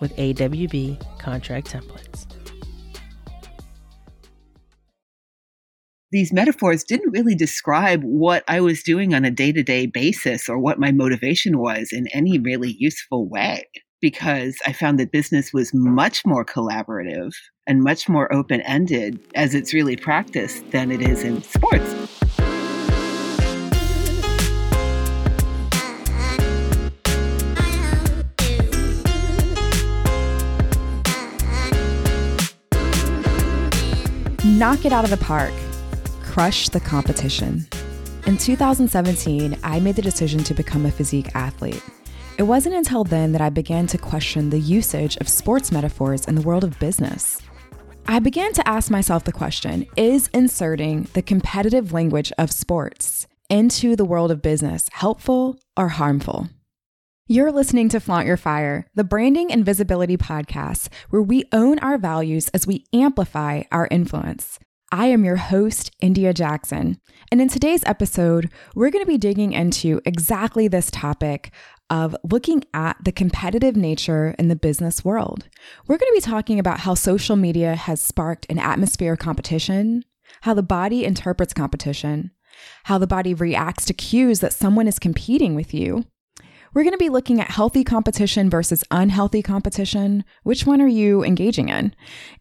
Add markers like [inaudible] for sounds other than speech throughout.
with AWB contract templates. These metaphors didn't really describe what I was doing on a day to day basis or what my motivation was in any really useful way because I found that business was much more collaborative and much more open ended as it's really practiced than it is in sports. Knock it out of the park. Crush the competition. In 2017, I made the decision to become a physique athlete. It wasn't until then that I began to question the usage of sports metaphors in the world of business. I began to ask myself the question Is inserting the competitive language of sports into the world of business helpful or harmful? You're listening to Flaunt Your Fire, the branding and visibility podcast where we own our values as we amplify our influence. I am your host, India Jackson. And in today's episode, we're going to be digging into exactly this topic of looking at the competitive nature in the business world. We're going to be talking about how social media has sparked an atmosphere of competition, how the body interprets competition, how the body reacts to cues that someone is competing with you. We're going to be looking at healthy competition versus unhealthy competition. Which one are you engaging in?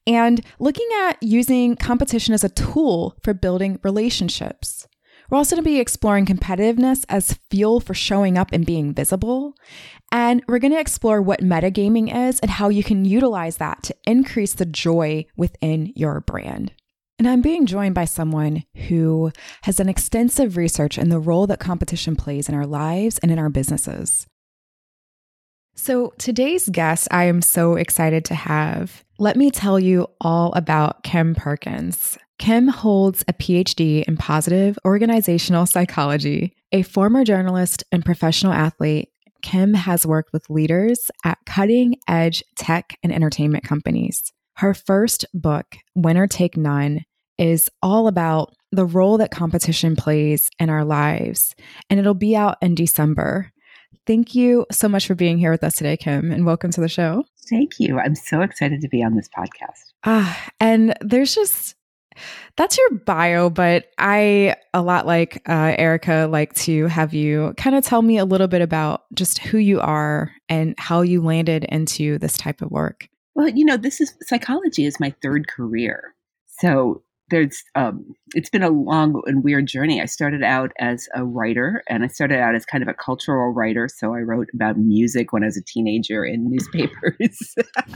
And looking at using competition as a tool for building relationships. We're also going to be exploring competitiveness as fuel for showing up and being visible. And we're going to explore what metagaming is and how you can utilize that to increase the joy within your brand. And I'm being joined by someone who has done extensive research in the role that competition plays in our lives and in our businesses. So, today's guest, I am so excited to have. Let me tell you all about Kim Perkins. Kim holds a PhD in positive organizational psychology. A former journalist and professional athlete, Kim has worked with leaders at cutting edge tech and entertainment companies. Her first book, Winner Take None, is all about the role that competition plays in our lives, and it'll be out in December. Thank you so much for being here with us today, Kim, and welcome to the show. Thank you. I'm so excited to be on this podcast. Ah, and there's just that's your bio, but I, a lot like uh, Erica, like to have you kind of tell me a little bit about just who you are and how you landed into this type of work. Well, you know, this is psychology is my third career. So there's um, it's been a long and weird journey. I started out as a writer, and I started out as kind of a cultural writer. So I wrote about music when I was a teenager in [laughs] newspapers,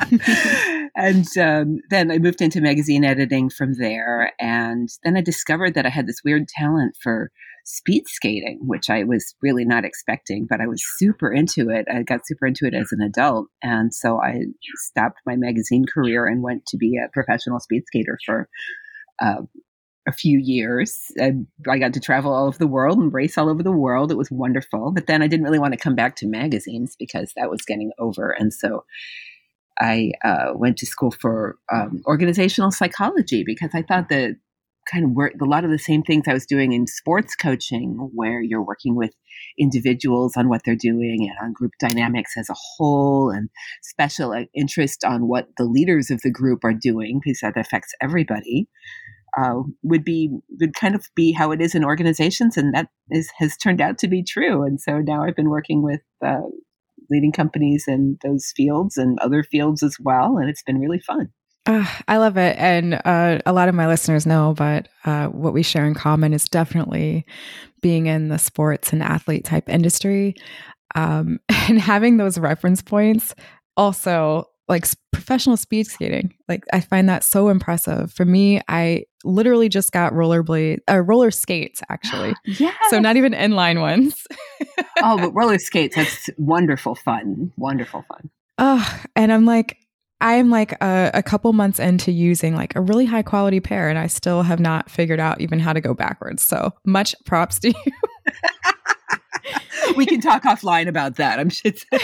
[laughs] and um, then I moved into magazine editing from there. And then I discovered that I had this weird talent for speed skating, which I was really not expecting, but I was super into it. I got super into it as an adult. And so I stopped my magazine career and went to be a professional speed skater for uh, a few years. And I got to travel all over the world and race all over the world. It was wonderful. But then I didn't really want to come back to magazines because that was getting over. And so I uh, went to school for um, organizational psychology because I thought that kind of work a lot of the same things I was doing in sports coaching, where you're working with individuals on what they're doing and on group dynamics as a whole, and special uh, interest on what the leaders of the group are doing because that affects everybody. Uh, would be would kind of be how it is in organizations, and that is has turned out to be true. And so now I've been working with uh, leading companies in those fields and other fields as well, and it's been really fun. Uh, I love it. And uh, a lot of my listeners know, but uh, what we share in common is definitely being in the sports and athlete type industry. Um, [laughs] and having those reference points also like professional speed skating. Like i find that so impressive. For me i literally just got rollerblade uh, roller skates actually. Yeah [gasps] so not even inline ones. Oh but [laughs] roller skates that's wonderful fun. Wonderful fun. Oh and i'm like i'm like a, a couple months into using like a really high quality pair and i still have not figured out even how to go backwards so much props to you we can talk offline about that i'm sure [laughs]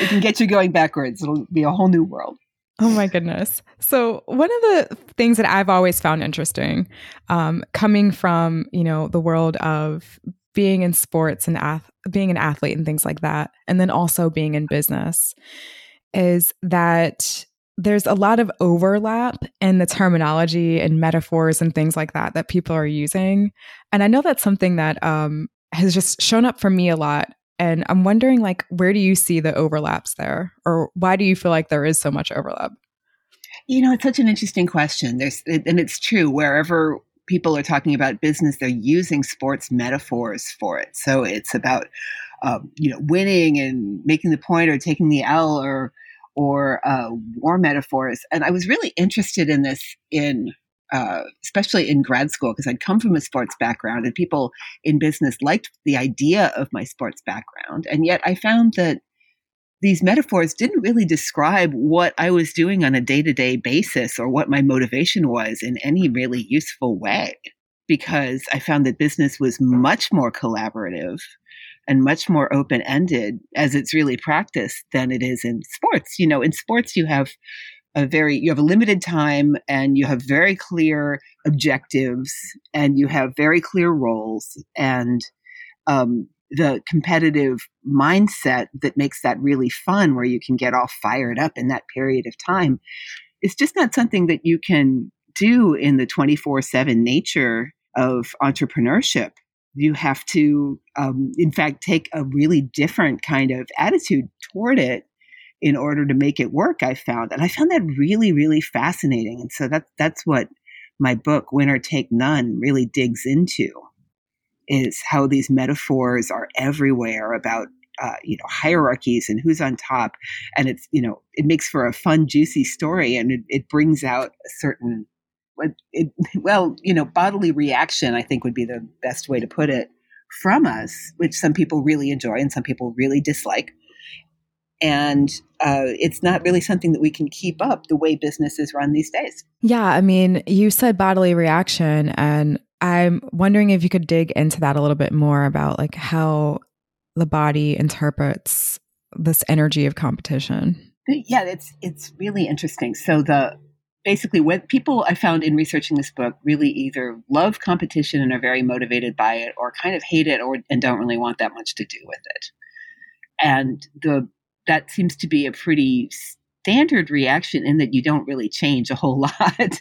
we can get you going backwards. It'll be a whole new world. Oh my goodness. So, one of the things that I've always found interesting, um, coming from, you know, the world of being in sports and ath- being an athlete and things like that, and then also being in business, is that there's a lot of overlap in the terminology and metaphors and things like that that people are using. And I know that's something that um, has just shown up for me a lot and I'm wondering, like, where do you see the overlaps there, or why do you feel like there is so much overlap? You know, it's such an interesting question. There's, and it's true. Wherever people are talking about business, they're using sports metaphors for it. So it's about, um, you know, winning and making the point, or taking the L, or or uh, war metaphors. And I was really interested in this in uh, especially in grad school, because I'd come from a sports background and people in business liked the idea of my sports background. And yet I found that these metaphors didn't really describe what I was doing on a day to day basis or what my motivation was in any really useful way. Because I found that business was much more collaborative and much more open ended as it's really practiced than it is in sports. You know, in sports, you have a very you have a limited time and you have very clear objectives and you have very clear roles and um, the competitive mindset that makes that really fun where you can get all fired up in that period of time it's just not something that you can do in the 24-7 nature of entrepreneurship you have to um, in fact take a really different kind of attitude toward it in order to make it work i found. And i found that really really fascinating. And so that that's what my book winner take none really digs into is how these metaphors are everywhere about uh, you know hierarchies and who's on top. And it's you know it makes for a fun juicy story and it, it brings out a certain it, [laughs] well you know bodily reaction i think would be the best way to put it from us which some people really enjoy and some people really dislike and uh, it's not really something that we can keep up the way businesses run these days. Yeah, I mean, you said bodily reaction, and I'm wondering if you could dig into that a little bit more about like how the body interprets this energy of competition. Yeah, it's it's really interesting. So the basically what people I found in researching this book really either love competition and are very motivated by it, or kind of hate it, or and don't really want that much to do with it. And the that seems to be a pretty standard reaction in that you don't really change a whole [laughs] lot.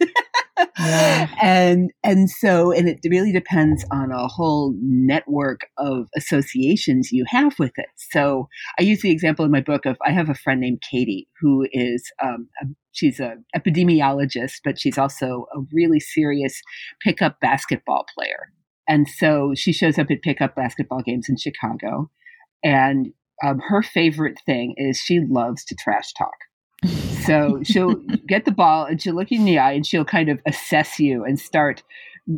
yeah. And and so and it really depends on a whole network of associations you have with it. So I use the example in my book of I have a friend named Katie who is um, a, she's a epidemiologist, but she's also a really serious pickup basketball player. And so she shows up at pickup basketball games in Chicago. And um, her favorite thing is she loves to trash talk. So she'll get the ball and she'll look you in the eye and she'll kind of assess you and start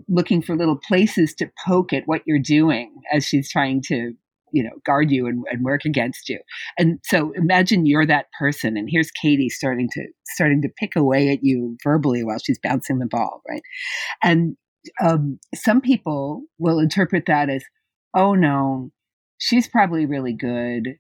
looking for little places to poke at what you're doing as she's trying to you know guard you and, and work against you and so imagine you're that person and here's katie starting to starting to pick away at you verbally while she's bouncing the ball right and um, some people will interpret that as oh no she's probably really good.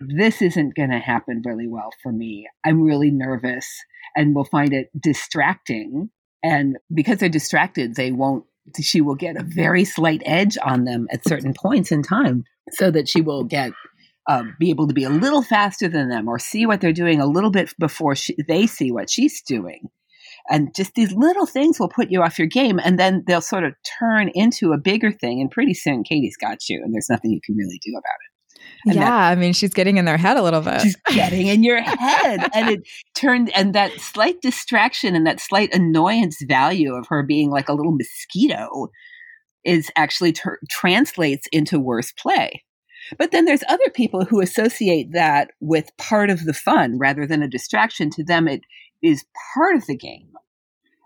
This isn't going to happen really well for me. I'm really nervous and will find it distracting. And because they're distracted, they won't, she will get a very slight edge on them at certain points in time so that she will get um, be able to be a little faster than them or see what they're doing a little bit before she, they see what she's doing. And just these little things will put you off your game, and then they'll sort of turn into a bigger thing. And pretty soon, Katie's got you, and there's nothing you can really do about it. And yeah, that, I mean, she's getting in their head a little bit. She's getting in your [laughs] head. and it turned, and that slight distraction and that slight annoyance value of her being like a little mosquito is actually ter- translates into worse play. But then there's other people who associate that with part of the fun rather than a distraction. To them, it is part of the game.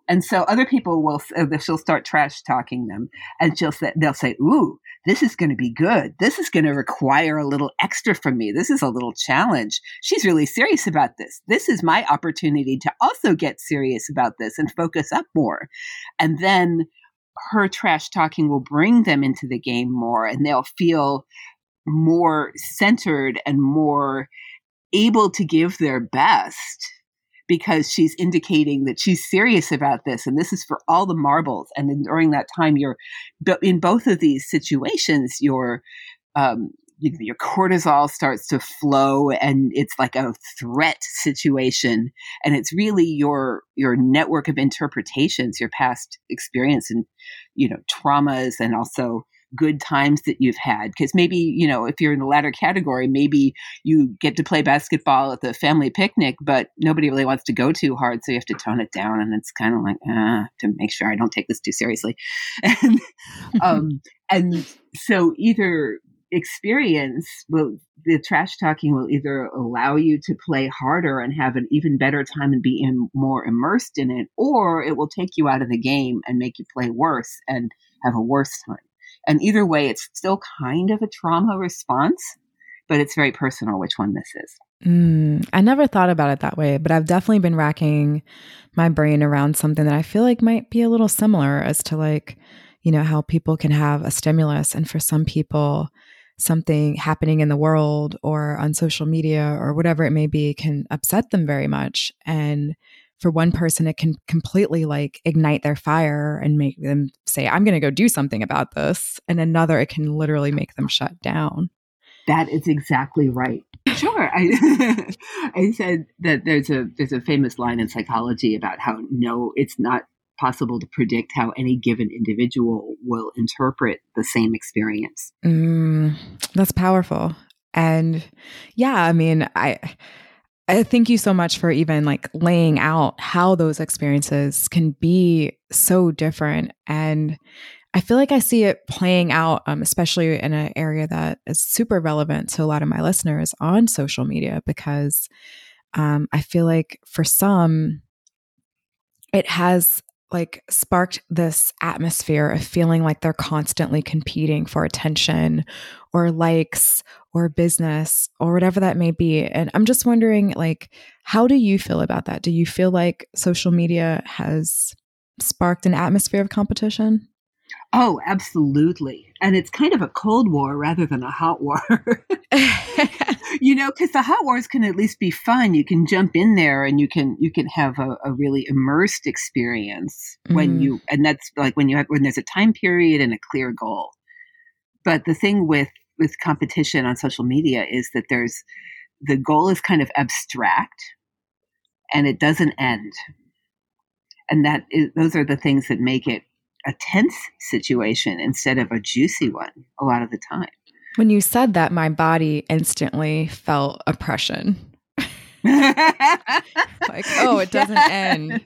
And so other people will, uh, she'll start trash talking them and she'll say, they'll say, ooh, this is going to be good. This is going to require a little extra from me. This is a little challenge. She's really serious about this. This is my opportunity to also get serious about this and focus up more. And then her trash talking will bring them into the game more and they'll feel more centered and more able to give their best because she's indicating that she's serious about this and this is for all the marbles and then during that time you're in both of these situations your um, your cortisol starts to flow and it's like a threat situation and it's really your your network of interpretations your past experience and you know traumas and also good times that you've had because maybe you know if you're in the latter category maybe you get to play basketball at the family picnic but nobody really wants to go too hard so you have to tone it down and it's kind of like uh, to make sure i don't take this too seriously. [laughs] And um and so either experience will the trash talking will either allow you to play harder and have an even better time and be in, more immersed in it or it will take you out of the game and make you play worse and have a worse time and either way, it's still kind of a trauma response, but it's very personal which one this is. Mm, I never thought about it that way, but I've definitely been racking my brain around something that I feel like might be a little similar as to like, you know, how people can have a stimulus. And for some people, something happening in the world or on social media or whatever it may be can upset them very much. And for one person, it can completely like ignite their fire and make them say, I'm going to go do something about this. And another, it can literally make them shut down. That is exactly right. Sure. I, [laughs] I said that there's a there's a famous line in psychology about how no, it's not possible to predict how any given individual will interpret the same experience. Mm, that's powerful. And yeah, I mean, I I thank you so much for even like laying out how those experiences can be so different. And I feel like I see it playing out, um, especially in an area that is super relevant to a lot of my listeners on social media, because um, I feel like for some, it has like sparked this atmosphere of feeling like they're constantly competing for attention or likes or business or whatever that may be. And I'm just wondering like how do you feel about that? Do you feel like social media has sparked an atmosphere of competition? Oh, absolutely. And it's kind of a cold war rather than a hot war. [laughs] you know, because the hot wars can at least be fun. You can jump in there and you can you can have a, a really immersed experience when mm. you and that's like when you have when there's a time period and a clear goal. But the thing with with competition on social media is that there's the goal is kind of abstract and it doesn't end. And that is, those are the things that make it a tense situation instead of a juicy one a lot of the time. When you said that, my body instantly felt oppression. [laughs] like, oh, it doesn't yes. end.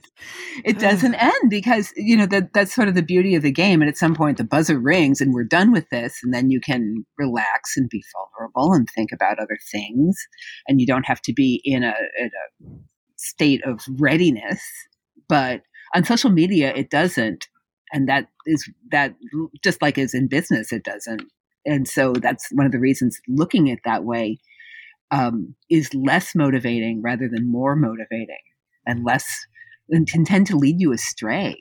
It doesn't end because, you know, that that's sort of the beauty of the game. And at some point the buzzer rings and we're done with this. And then you can relax and be vulnerable and think about other things. And you don't have to be in a, in a state of readiness. But on social media, it doesn't and that is that just like is in business it doesn't. And so that's one of the reasons looking at that way um, is less motivating rather than more motivating and less and can tend to lead you astray.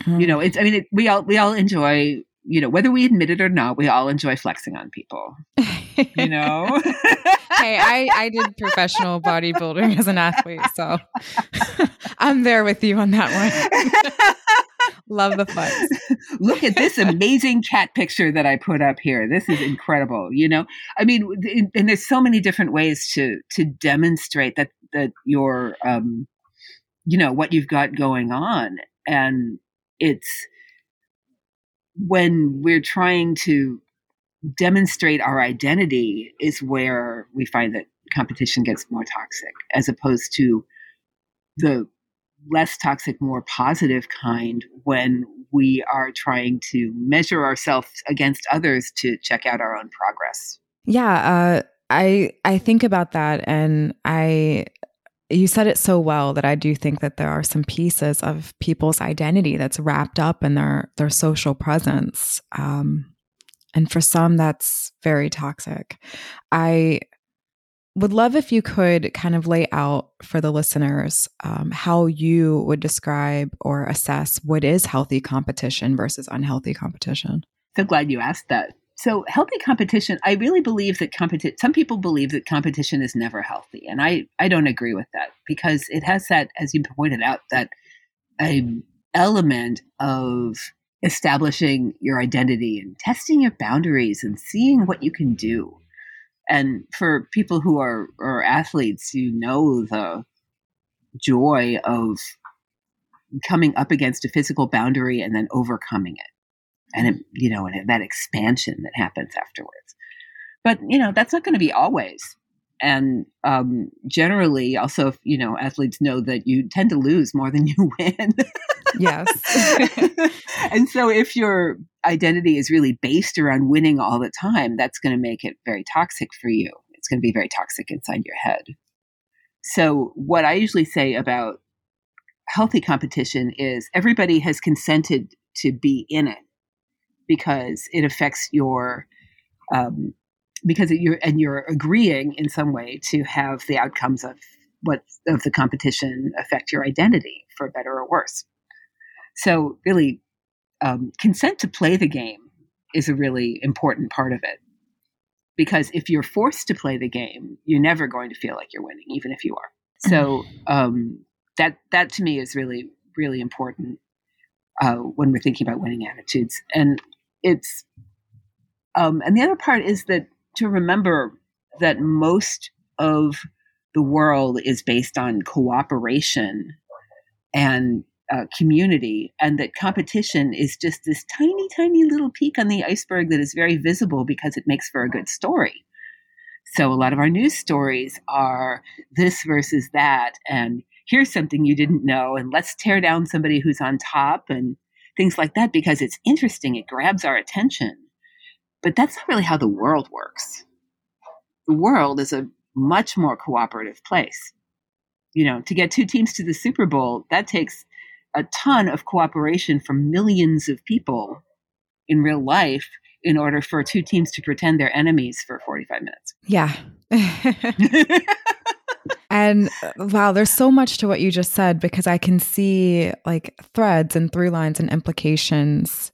Mm-hmm. you know it's i mean it, we all we all enjoy you know whether we admit it or not we all enjoy flexing on people. You [laughs] know? Hey i i did professional bodybuilding as an athlete so [laughs] i'm there with you on that one [laughs] Love the fun. [laughs] Look at this amazing cat picture that I put up here. This is incredible. You know, I mean, and there's so many different ways to to demonstrate that that your um, you know, what you've got going on, and it's when we're trying to demonstrate our identity is where we find that competition gets more toxic as opposed to the less toxic, more positive kind when we are trying to measure ourselves against others to check out our own progress. Yeah, uh, I I think about that, and I you said it so well that I do think that there are some pieces of people's identity that's wrapped up in their their social presence, um, and for some that's very toxic. I would love if you could kind of lay out for the listeners um, how you would describe or assess what is healthy competition versus unhealthy competition. So glad you asked that. So healthy competition, I really believe that competition. Some people believe that competition is never healthy, and I I don't agree with that because it has that, as you pointed out, that a element of establishing your identity and testing your boundaries and seeing what you can do and for people who are, are athletes, you know the joy of coming up against a physical boundary and then overcoming it. And, it, you know, and that expansion that happens afterwards. But, you know, that's not going to be always. And um, generally, also, you know, athletes know that you tend to lose more than you [laughs] win. Yes. [laughs] and so if your identity is really based around winning all the time, that's going to make it very toxic for you. It's going to be very toxic inside your head. So, what I usually say about healthy competition is everybody has consented to be in it because it affects your um, because you're and you're agreeing in some way to have the outcomes of what of the competition affect your identity for better or worse so really um, consent to play the game is a really important part of it. Because if you're forced to play the game you're never going to feel like you're winning even if you are. So mm-hmm. um, that that to me is really really important uh, when we're thinking about winning attitudes. And it's um, and the other part is that to remember that most of the world is based on cooperation and uh, community, and that competition is just this tiny, tiny little peak on the iceberg that is very visible because it makes for a good story. So, a lot of our news stories are this versus that, and here's something you didn't know, and let's tear down somebody who's on top, and things like that because it's interesting. It grabs our attention. But that's not really how the world works. The world is a much more cooperative place. You know, to get two teams to the Super Bowl, that takes a ton of cooperation from millions of people in real life in order for two teams to pretend they're enemies for 45 minutes. Yeah. [laughs] and uh, wow, there's so much to what you just said because I can see like threads and through lines and implications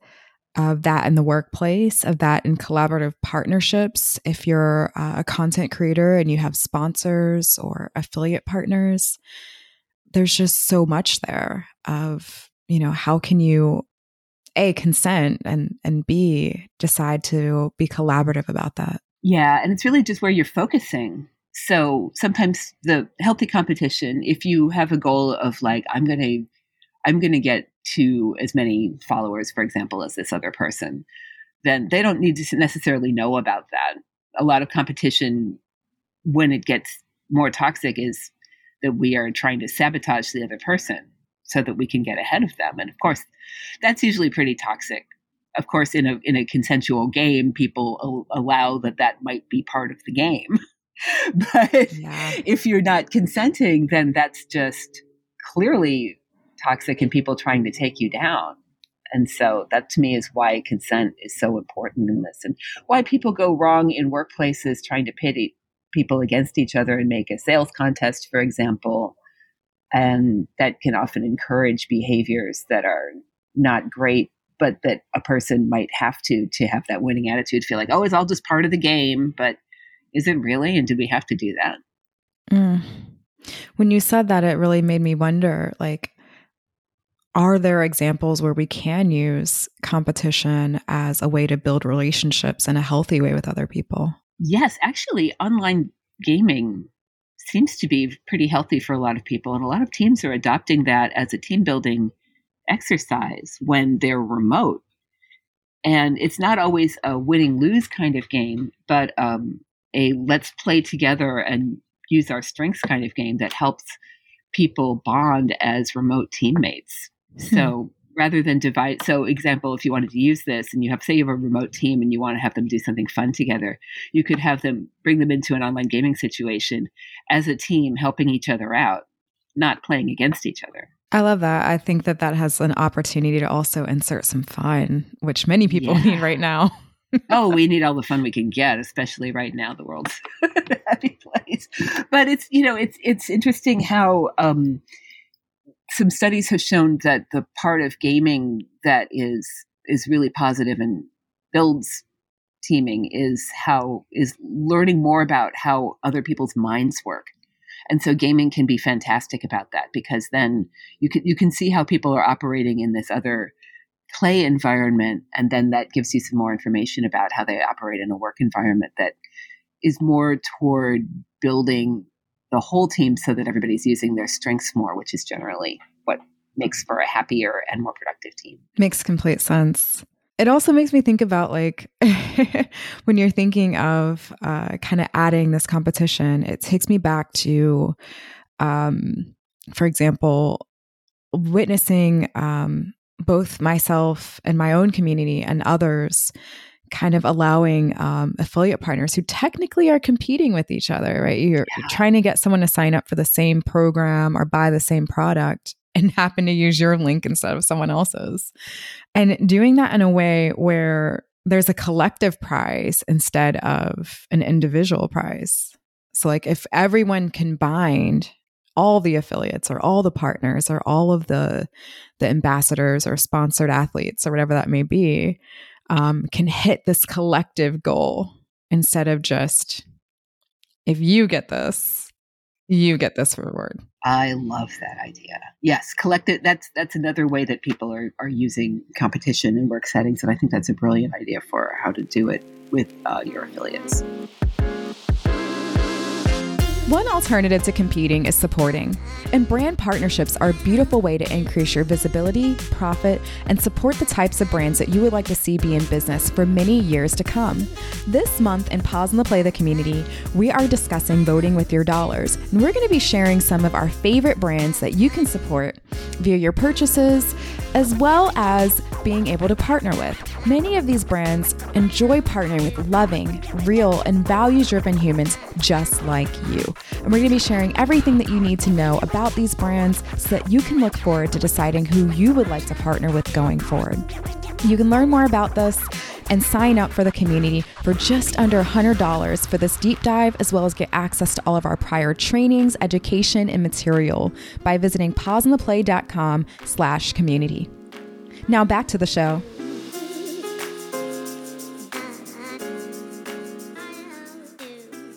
of that in the workplace, of that in collaborative partnerships. If you're uh, a content creator and you have sponsors or affiliate partners, there's just so much there of, you know, how can you a consent and and b decide to be collaborative about that yeah and it's really just where you're focusing so sometimes the healthy competition if you have a goal of like i'm going to i'm going to get to as many followers, for example, as this other person, then they don't need to necessarily know about that. A lot of competition, when it gets more toxic, is that we are trying to sabotage the other person so that we can get ahead of them. And of course, that's usually pretty toxic. Of course, in a in a consensual game, people allow that that might be part of the game. [laughs] but yeah. if you're not consenting, then that's just clearly toxic and people trying to take you down. And so that to me is why consent is so important in this and why people go wrong in workplaces trying to pit people against each other and make a sales contest, for example. And that can often encourage behaviors that are not great, but that a person might have to to have that winning attitude, feel like, oh, it's all just part of the game. But is it really? And do we have to do that? Mm. When you said that, it really made me wonder like, are there examples where we can use competition as a way to build relationships in a healthy way with other people? Yes, actually, online gaming seems to be pretty healthy for a lot of people. And a lot of teams are adopting that as a team building exercise when they're remote. And it's not always a winning lose kind of game, but um, a let's play together and use our strengths kind of game that helps people bond as remote teammates. Hmm. So rather than divide, so example, if you wanted to use this and you have, say, you have a remote team and you want to have them do something fun together, you could have them bring them into an online gaming situation as a team, helping each other out, not playing against each other. I love that. I think that that has an opportunity to also insert some fun, which many people yeah. need right now. [laughs] oh, we need all the fun we can get, especially right now. The world's [laughs] a happy place, but it's you know it's it's interesting how um, some studies have shown that the part of gaming that is is really positive and builds teaming is how is learning more about how other people's minds work. And so gaming can be fantastic about that because then you can you can see how people are operating in this other play environment and then that gives you some more information about how they operate in a work environment that is more toward building the whole team so that everybody's using their strengths more which is generally what makes for a happier and more productive team. Makes complete sense. It also makes me think about like [laughs] when you're thinking of uh, kind of adding this competition, it takes me back to, um, for example, witnessing um, both myself and my own community and others kind of allowing um, affiliate partners who technically are competing with each other, right? You're, yeah. you're, trying to get someone to sign up for the same program or buy the same product [laughs] and happen to use your link instead of someone else's. And doing that in a way where there's a collective prize instead of an individual prize. So, like, if everyone combined, all the affiliates or all the partners or all of the the ambassadors or sponsored athletes or whatever that may be um, can hit this collective goal instead of just if you get this you get this reward. I love that idea. Yes, collective. That's that's another way that people are are using competition in work settings, and I think that's a brilliant idea for how to do it with uh, your affiliates. One alternative to competing is supporting. And brand partnerships are a beautiful way to increase your visibility, profit, and support the types of brands that you would like to see be in business for many years to come. This month in Pause on the Play the community, we are discussing voting with your dollars. And we're going to be sharing some of our favorite brands that you can support via your purchases, as well as being able to partner with. Many of these brands enjoy partnering with loving, real, and values driven humans just like you. And we're going to be sharing everything that you need to know about these brands so that you can look forward to deciding who you would like to partner with going forward. You can learn more about this and sign up for the community for just under $100 for this deep dive, as well as get access to all of our prior trainings, education, and material by visiting pauseontheplay.com slash community. Now back to the show.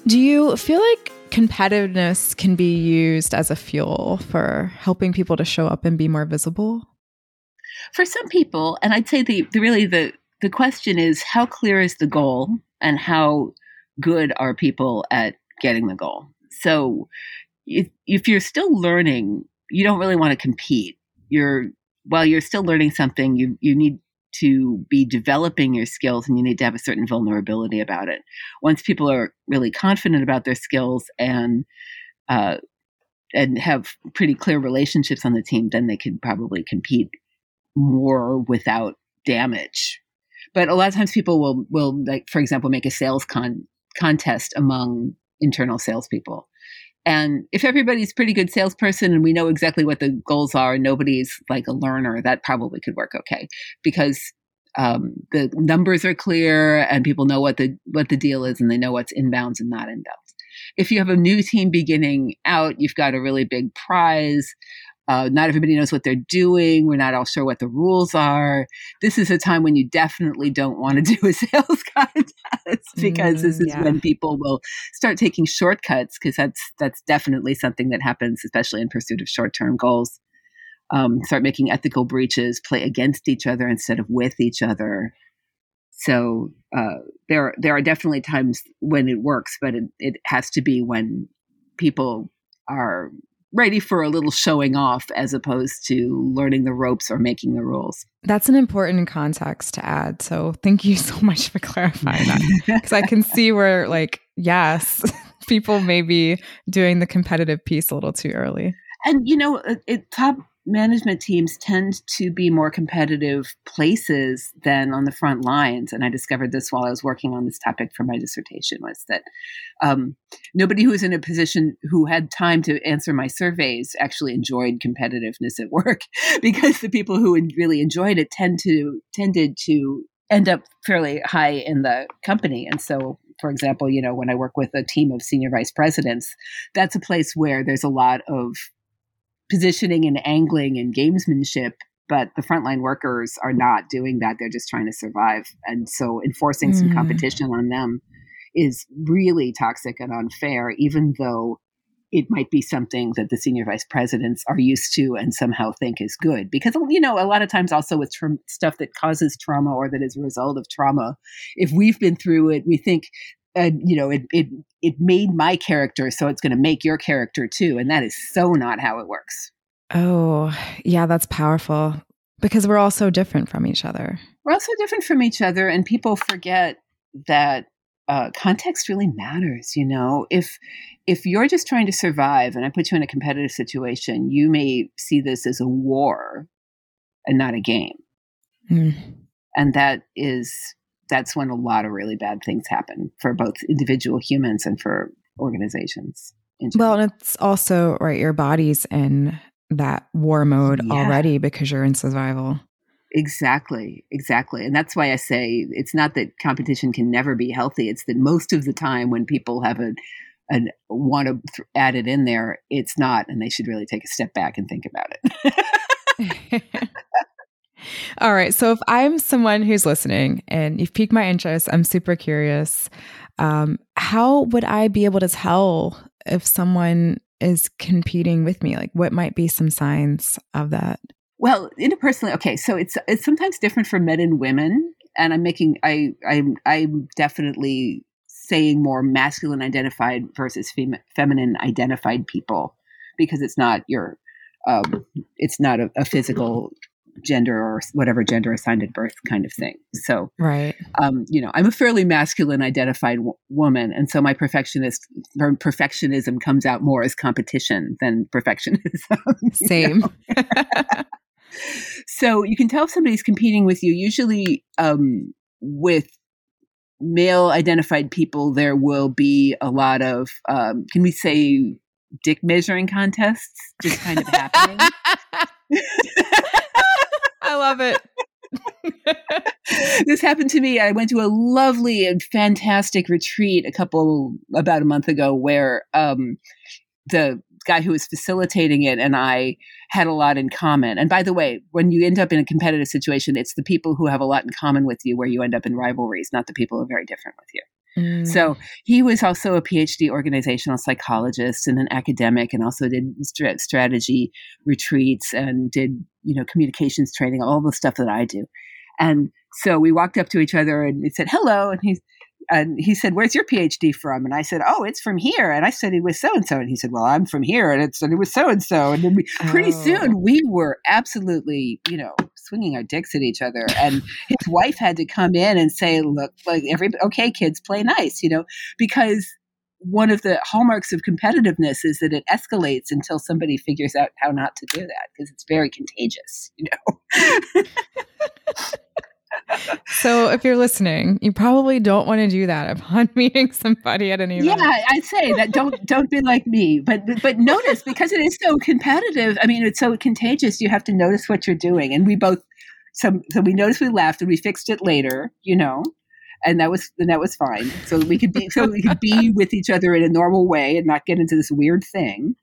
Do you feel like competitiveness can be used as a fuel for helping people to show up and be more visible? For some people, and I'd say the, the really the the question is how clear is the goal and how good are people at getting the goal. So if, if you're still learning, you don't really want to compete. You're while you're still learning something, you you need to be developing your skills and you need to have a certain vulnerability about it. Once people are really confident about their skills and uh, and have pretty clear relationships on the team, then they can probably compete more without damage. But a lot of times people will will like, for example, make a sales con- contest among internal salespeople. And if everybody's pretty good salesperson and we know exactly what the goals are, nobody's like a learner, that probably could work okay because um, the numbers are clear and people know what the what the deal is and they know what's inbounds and not inbounds. If you have a new team beginning out, you've got a really big prize. Uh, not everybody knows what they're doing. We're not all sure what the rules are. This is a time when you definitely don't want to [laughs] do a sales contest because mm, this is yeah. when people will start taking shortcuts because that's that's definitely something that happens, especially in pursuit of short term goals. Um, start making ethical breaches, play against each other instead of with each other. So uh, there there are definitely times when it works, but it, it has to be when people are ready for a little showing off as opposed to learning the ropes or making the rules. That's an important context to add. So thank you [laughs] so much for clarifying that. Because I can see where, like, yes, [laughs] people may be doing the competitive piece a little too early. And, you know, it, top management teams tend to be more competitive places than on the front lines. And i discovered this while i was working on this topic for my dissertation was that um, nobody who was in a position who had time to answer my surveys actually enjoyed competitiveness at work [laughs] because the people who really enjoyed it tend to tended to end up fairly high in the company. And so for example you know when i work with a team of senior vice presidents that's a place where there's a lot of positioning and angling and gamesmanship but the frontline workers are not doing that. They're just trying to survive. And so enforcing mm. some competition on them is really toxic and unfair even though it might be something that the senior vice presidents are used to and somehow think is good. Because you know a lot of times also with tra- stuff that causes trauma or that is a result of trauma if we've been through it we think uh, you know, it it it made my character, so it's going to make your character too, and that is so not how it works. Oh, yeah, that's powerful because we're all so different from each other. We're all so different from each other, and people forget that uh, context really matters. You know, if if you're just trying to survive, and I put you in a competitive situation, you may see this as a war and not a game, mm. and that is that's when a lot of really bad things happen for both individual humans and for organizations. Well, and it's also right, your body's in that war mode yeah. already because you're in survival. Exactly, exactly. And that's why I say it's not that competition can never be healthy. It's that most of the time when people have a, a want to th- add it in there, it's not, and they should really take a step back and think about it. [laughs] [laughs] All right. So if I'm someone who's listening and you've piqued my interest, I'm super curious. Um, how would I be able to tell if someone is competing with me? Like, what might be some signs of that? Well, interpersonally, okay. So it's it's sometimes different for men and women, and I'm making I I'm I'm definitely saying more masculine identified versus fem- feminine identified people because it's not your um, it's not a, a physical gender or whatever gender assigned at birth kind of thing. So, right. Um, you know, I'm a fairly masculine identified w- woman, and so my perfectionist perfectionism comes out more as competition than perfectionism. [laughs] Same. so you can tell if somebody's competing with you. Usually, um, with male identified people, there will be a lot of um, can we say dick measuring contests just kind of happening. [laughs] I love it. this happened to me. I went to a lovely and fantastic retreat a couple about a month ago where um, the guy who was facilitating it and I had a lot in common. And by the way, when you end up in a competitive situation, it's the people who have a lot in common with you where you end up in rivalries, not the people who are very different with you. Mm. So he was also a PhD organizational psychologist and an academic, and also did st- strategy retreats and did you know communications training, all the stuff that I do. And so we walked up to each other and we said hello, and he and he said, "Where's your PhD from?" And I said, "Oh, it's from here." And I studied with so and so. And he said, "Well, I'm from here, and it's studied with so and so." And then we, oh. pretty soon we were absolutely, you know, swinging our dicks at each other. And his wife had to come in and say, "Look, like every okay, kids, play nice," you know, because one of the hallmarks of competitiveness is that it escalates until somebody figures out how not to do that because it's very contagious, you know. [laughs] so if you're listening, you probably don't want to do that upon [laughs] meeting somebody at an event. Yeah, I'd say that don't don't be like me, but but notice because it is so competitive. I mean, it's so contagious. You have to notice what you're doing, and we both so so we noticed we laughed and we fixed it later. You know, and that was and that was fine. So we could be so we could be with each other in a normal way and not get into this weird thing.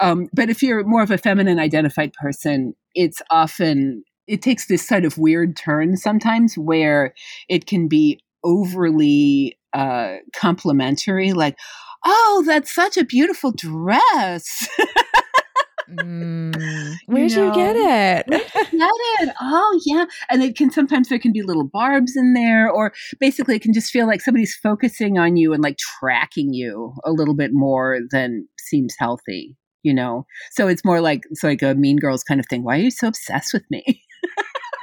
Um, but if you're more of a feminine identified person, it's often it takes this sort of weird turn sometimes where it can be overly uh, complimentary, like, "Oh, that's such a beautiful dress." mm, [laughs] where'd you, know? you get it? get it? Oh, yeah. And it can sometimes there can be little barbs in there, or basically it can just feel like somebody's focusing on you and like tracking you a little bit more than seems healthy you know so it's more like it's like a mean girls kind of thing why are you so obsessed with me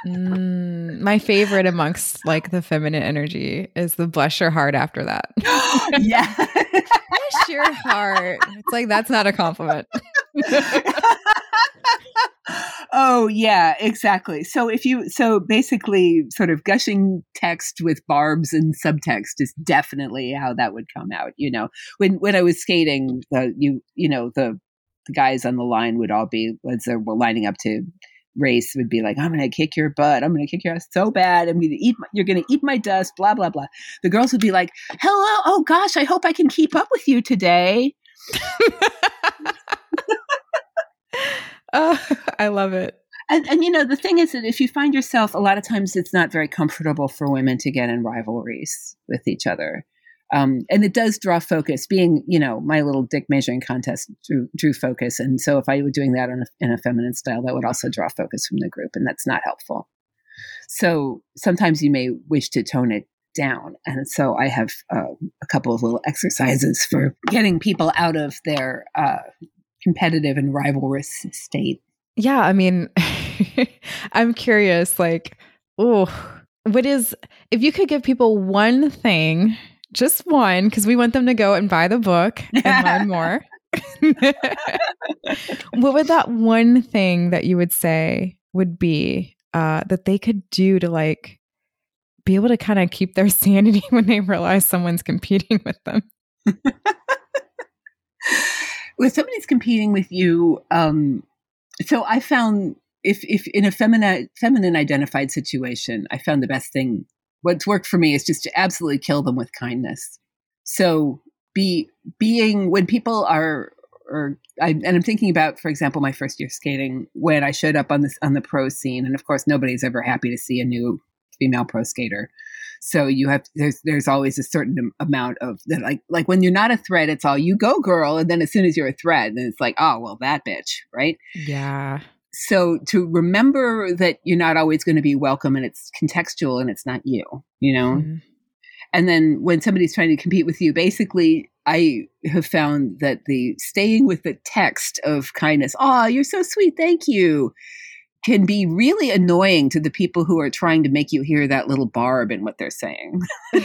mm, my favorite amongst like the feminine energy is the bless your heart after that. [gasps] [laughs] Yeah. Bless your heart. It's like that's not a compliment. Oh yeah exactly. So if you so basically sort of gushing text with barbs and subtext is definitely how that would come out you know. When when i was skating the you you know the the guys on the line would all be as they were lining up to race would be like i'm gonna kick your butt. I'm gonna kick your ass so bad. I'm gonna eat my, you're gonna eat my dust blah blah blah. The girls would be like hello oh gosh i hope i can keep up with you today. [laughs] Oh, i love it. And, and you know the thing is that if you find yourself a lot of times it's not very comfortable for women to get in rivalries with each other um, and it does draw focus being you know my little dick measuring contest drew, drew focus. And so if i were doing that in a, in a feminine style that would also draw focus from the group and that's not helpful. So sometimes you may wish to tone it down. And so i have uh, a couple of little exercises for getting people out of their uh, competitive and rivalrous state. Yeah i mean [laughs] i'm curious like oh what is if you could give people one thing just one because we want them to go and buy the book and learn more. [laughs] what would that one thing that you would say would be uh, that they could do to like be able to kind of keep their [laughs] sanity when they realize someone's competing with them? when somebody's competing with you, um, so I found if if in a feminine feminine identified situation, I found the best thing what's worked for me is just to absolutely kill them with kindness. So be being when people are or I, and I'm thinking about, for example, my first year skating when I showed up on this on the pro scene, and of course, nobody's ever happy to see a new female pro skater. So you have there's there's always a certain amount of that like like when you're not a threat, it's all you go girl, and then as soon as you're a threat, then it's like oh well that bitch, right? Yeah so to remember that you're not always going to be welcome and it's contextual and it's not you you know mm-hmm. and then when somebody's trying to compete with you basically i have found that the staying with the text of kindness oh you're so sweet thank you can be really annoying to the people who are trying to make you hear that little barb in what they're saying [laughs] [laughs]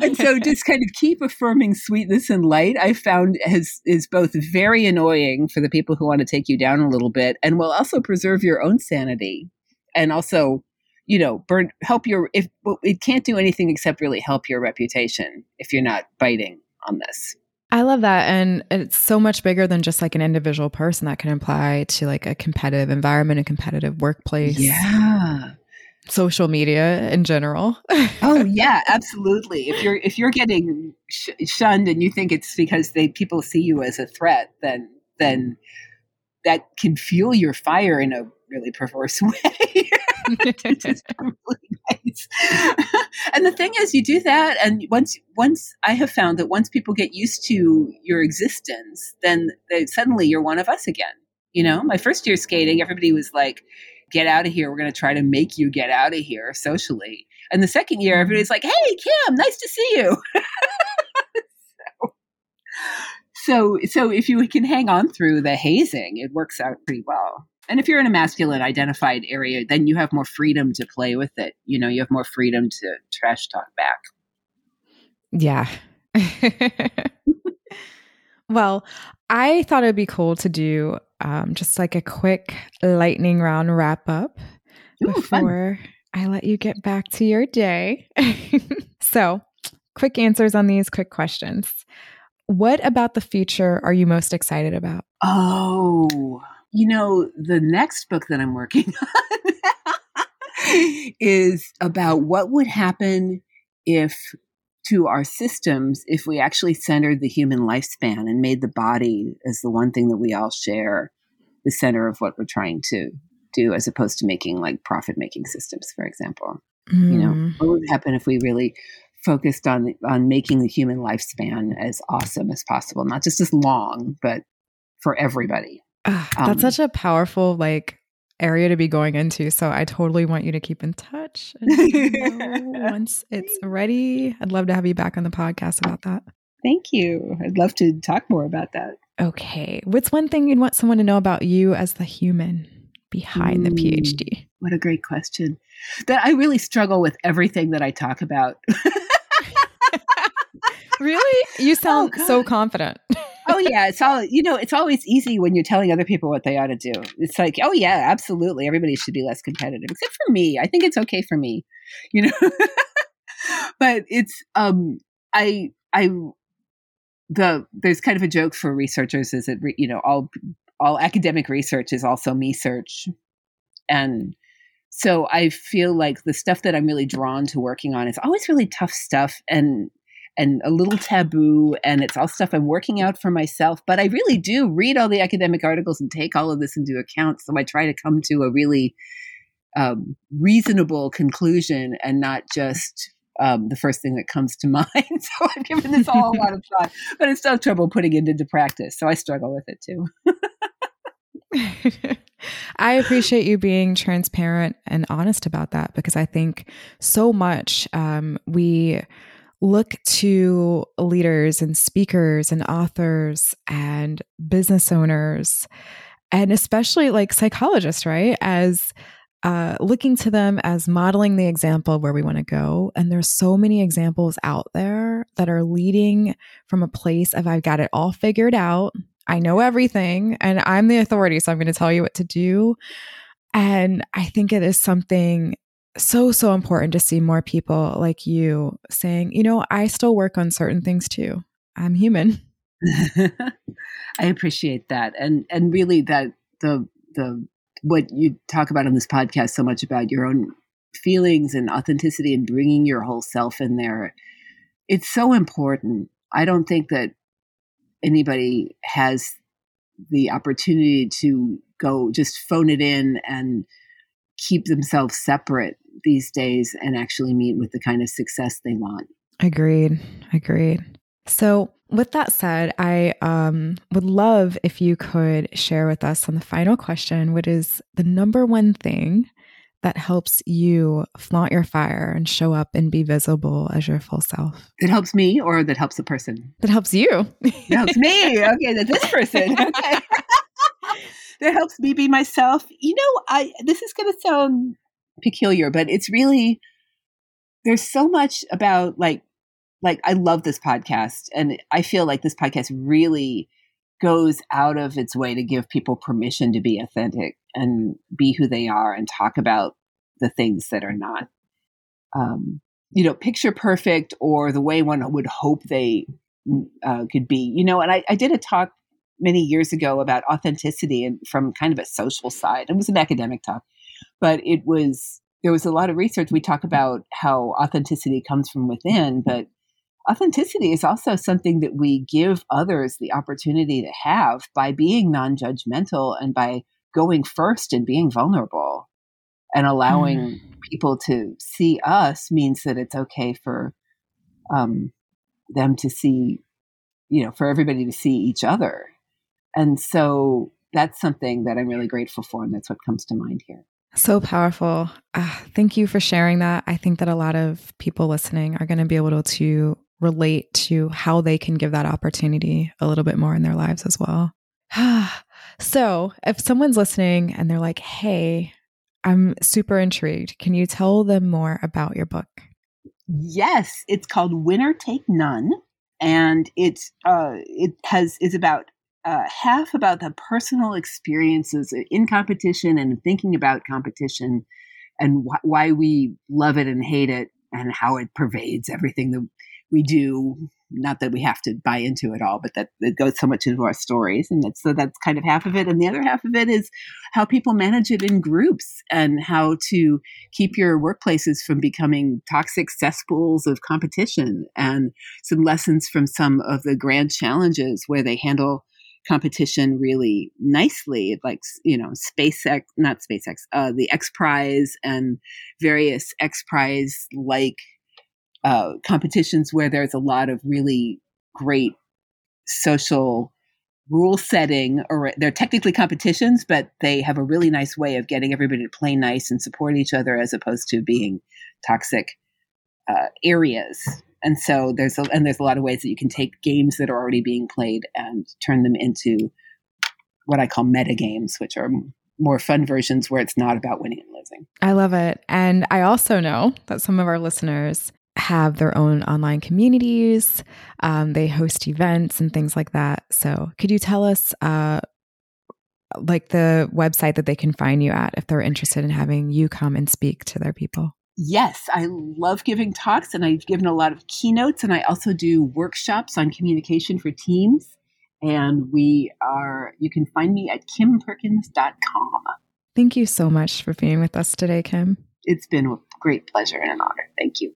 and so just kind of keep affirming sweetness and light i found has is both very annoying for the people who want to take you down a little bit and will also preserve your own sanity and also you know burn help your if well, it can't do anything except really help your reputation if you're not biting on this I love that. And it's so much bigger than just like an individual person that can apply to like a competitive environment, a competitive workplace. Yeah social media in general. [laughs] oh yeah, absolutely. If you're if you're getting sh- shunned and you think it's because they people see you as a threat, then then that can fuel your fire in a really perverse [laughs] way. [laughs] really nice. and the thing is, you do that, and once once I have found that once people get used to your existence, then they, suddenly you're one of us again. You know, my first year skating, everybody was like, get out of here. We're going to try to make you get out of here socially. And the second year, mm-hmm. everybody's like, hey, Kim, nice to see you. [laughs] so, so, so if you can hang on through the hazing, it works out pretty well. And if you're in a masculine identified area, then you have more freedom to play with it. You know, you have more freedom to trash talk back. Yeah. [laughs] well, I thought it'd be cool to do um, just like a quick lightning round wrap up Ooh, before fun. I let you get back to your day. [laughs] so, quick answers on these quick questions. What about the future are you most excited about? Oh, you know, the next book that I'm working [laughs] on is about what would happen if to our systems if we actually centered the human lifespan and made the body as the one thing that we all share the center of what we're trying to do as opposed to making like profit making systems for example mm. you know mm. what would happen if we really focused on on making the human lifespan as awesome as possible not just as long but for everybody uh, that's um, such a powerful like area to be going into. So I totally want you to keep in touch. [laughs] once it's ready, I'd love to have you back on the podcast about that. Thank you. I'd love to talk more about that. Okay. What's one thing you'd want someone to know about you as the human behind the PhD? What a great question. That I really struggle with everything that I talk about. [laughs] [laughs] really? You oh, sound oh, so confident. Oh yeah, it's all you know. It's always easy when you're telling other people what they ought to do. It's like, oh yeah, absolutely, everybody should be less competitive, except for me. I think it's okay for me, you know. [laughs] but it's um, I I the there's kind of a joke for researchers is that you know all all academic research is also me search and so i feel like the stuff that i'm really drawn to working on is always really tough stuff and and a little taboo and it's all stuff i'm working out for myself but i really do read all the academic articles and take all of this into account so i try to come to a really um, reasonable conclusion and not just um, the first thing that comes to [laughs] mind. so I've given this all a lot of thought, but I still trouble putting it into practice. So I struggle with it too. [laughs] I appreciate you being transparent and honest about that because I think so much um, we look to leaders and speakers and authors and business owners and especially like psychologists, right? As uh, looking to them as modeling the example of where we want to go. And there's so many examples out there that are leading from a place of I've got it all figured out. I know everything and I'm the authority, so I'm going to tell you what to do. And I think it is something so, so important to see more people like you saying, you know, I still work on certain things too. I'm human. [laughs] I appreciate that. And and really that the the what you talk about on this podcast so much about your own feelings and authenticity and bringing your whole self in there. It's so important. I don't think that anybody has the opportunity to go just phone it in and keep themselves separate these days and actually meet with the kind of success they want. Agreed. Agreed. So, with that said, I um, would love if you could share with us on the final question what is the number one thing that helps you flaunt your fire and show up and be visible as your full self? That helps me or that helps the person? That helps you. that helps me. Okay, that this person. Okay. [laughs] [laughs] that helps me be myself. You know, I this is going to sound peculiar, but it's really there's so much about like like I love this podcast and I feel like this podcast really goes out of its way to give people permission to be authentic and be who they are and talk about the things that are not um, you know picture perfect or the way one would hope they mm, uh, could be you know and I, I did a talk many years ago about authenticity and from kind of a social side. It was an academic talk but it was there was a lot of research we talk about how authenticity comes from within but authenticity is also something that we give others the opportunity to have by being non judgmental and by going first and being vulnerable and allowing mm. people to see us means that it's okay for um, them to see, you know, for everybody to see each other. And so that's something that I'm really grateful for. And that's what comes to mind here. So powerful. Uh, thank you for sharing that. I think that a lot of people listening are going to be able to relate to how they can give that opportunity a little bit more in their lives as well. [sighs] so, if someone's listening and they're like, hey, I'm super intrigued, can you tell them more about your book? Yes, it's called Winner Take None, and it's uh, it has is about uh, half about the personal experiences in competition and thinking about competition, and wh- why we love it and hate it, and how it pervades everything that we do not that we have to buy into it all, but that it goes so much into our stories. And that's, so that's kind of half of it. And the other half of it is how people manage it in groups and how to keep your workplaces from becoming toxic cesspools of competition and some lessons from some of the grand challenges where they handle competition really nicely, like, you know, SpaceX, not SpaceX, uh, the X Prize and various X Prize like uh, competitions where there's a lot of really great social rule setting or they're technically competitions but they have a really nice way of getting everybody to play nice and support each other as opposed to being toxic uh, areas And so there's a, and there's a lot of ways that you can take games that are already being played and turn them into what I call meta games, which are more fun versions where it's not about winning and losing. I love it. And I also know that some of our listeners have their own online communities. Um, they host events and things like that. So, could you tell us, uh, like, the website that they can find you at if they're interested in having you come and speak to their people? Yes, I love giving talks and I've given a lot of keynotes and I also do workshops on communication for teams. And we are, you can find me at kimperkins.com. Thank you so much for being with us today, Kim. It's been a great pleasure and an honor. Thank you.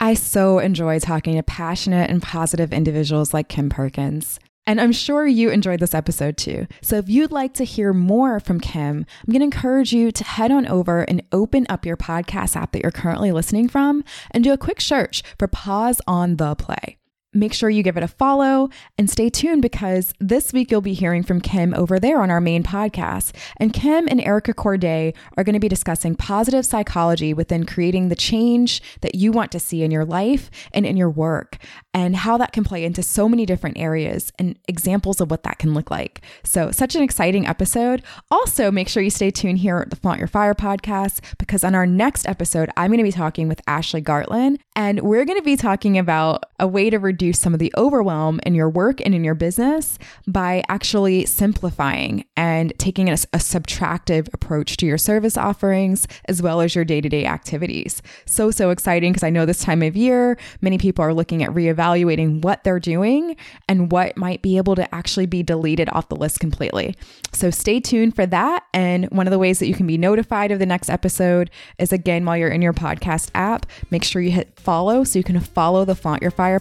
I so enjoy talking to passionate and positive individuals like Kim Perkins. And I'm sure you enjoyed this episode too. So if you'd like to hear more from Kim, I'm going to encourage you to head on over and open up your podcast app that you're currently listening from and do a quick search for Pause on the Play make sure you give it a follow and stay tuned because this week you'll be hearing from Kim over there on our main podcast. And Kim and Erica Courdae are going to be discussing positive psychology within creating the change that you want to see in your life and in your work, and how that can play into so many different areas and examples of what that can look like. So, such an exciting episode. Also, make sure you stay tuned here at the Flaunt Your Fire podcast because on our next episode, I'm going to be talking with Ashley Gartland, and we're going to be talking about a way to reduce reduce some of the overwhelm in your work and in your business by actually simplifying and taking a, a subtractive approach to your service offerings as well as your day to day activities. So, so exciting because I know this time of year, many people are looking at reevaluating what they're doing and what might be able to actually be deleted off the list completely. So, stay tuned for that. And one of the ways that you can be notified of the next episode is again, while you're in your podcast app, make sure you hit follow so you can follow the Flaunt Your Fire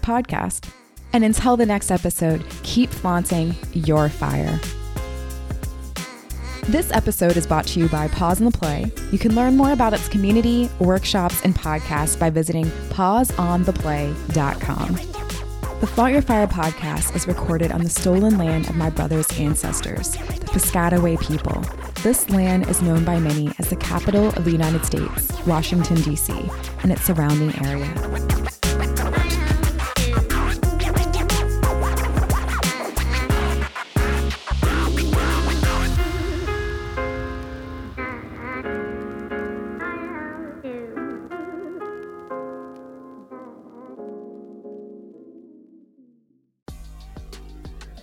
podcast. And until the next episode, keep flaunting your fire. This episode is brought to you by Pause on the Play. You can learn more about its community, workshops, and podcasts by visiting pauseontheplay.com. The Flaunt Your Fire podcast is recorded on the stolen land of my brother's ancestors, the Piscataway people. This land is known by many as the capital of the United States, Washington, D.C., and its surrounding area.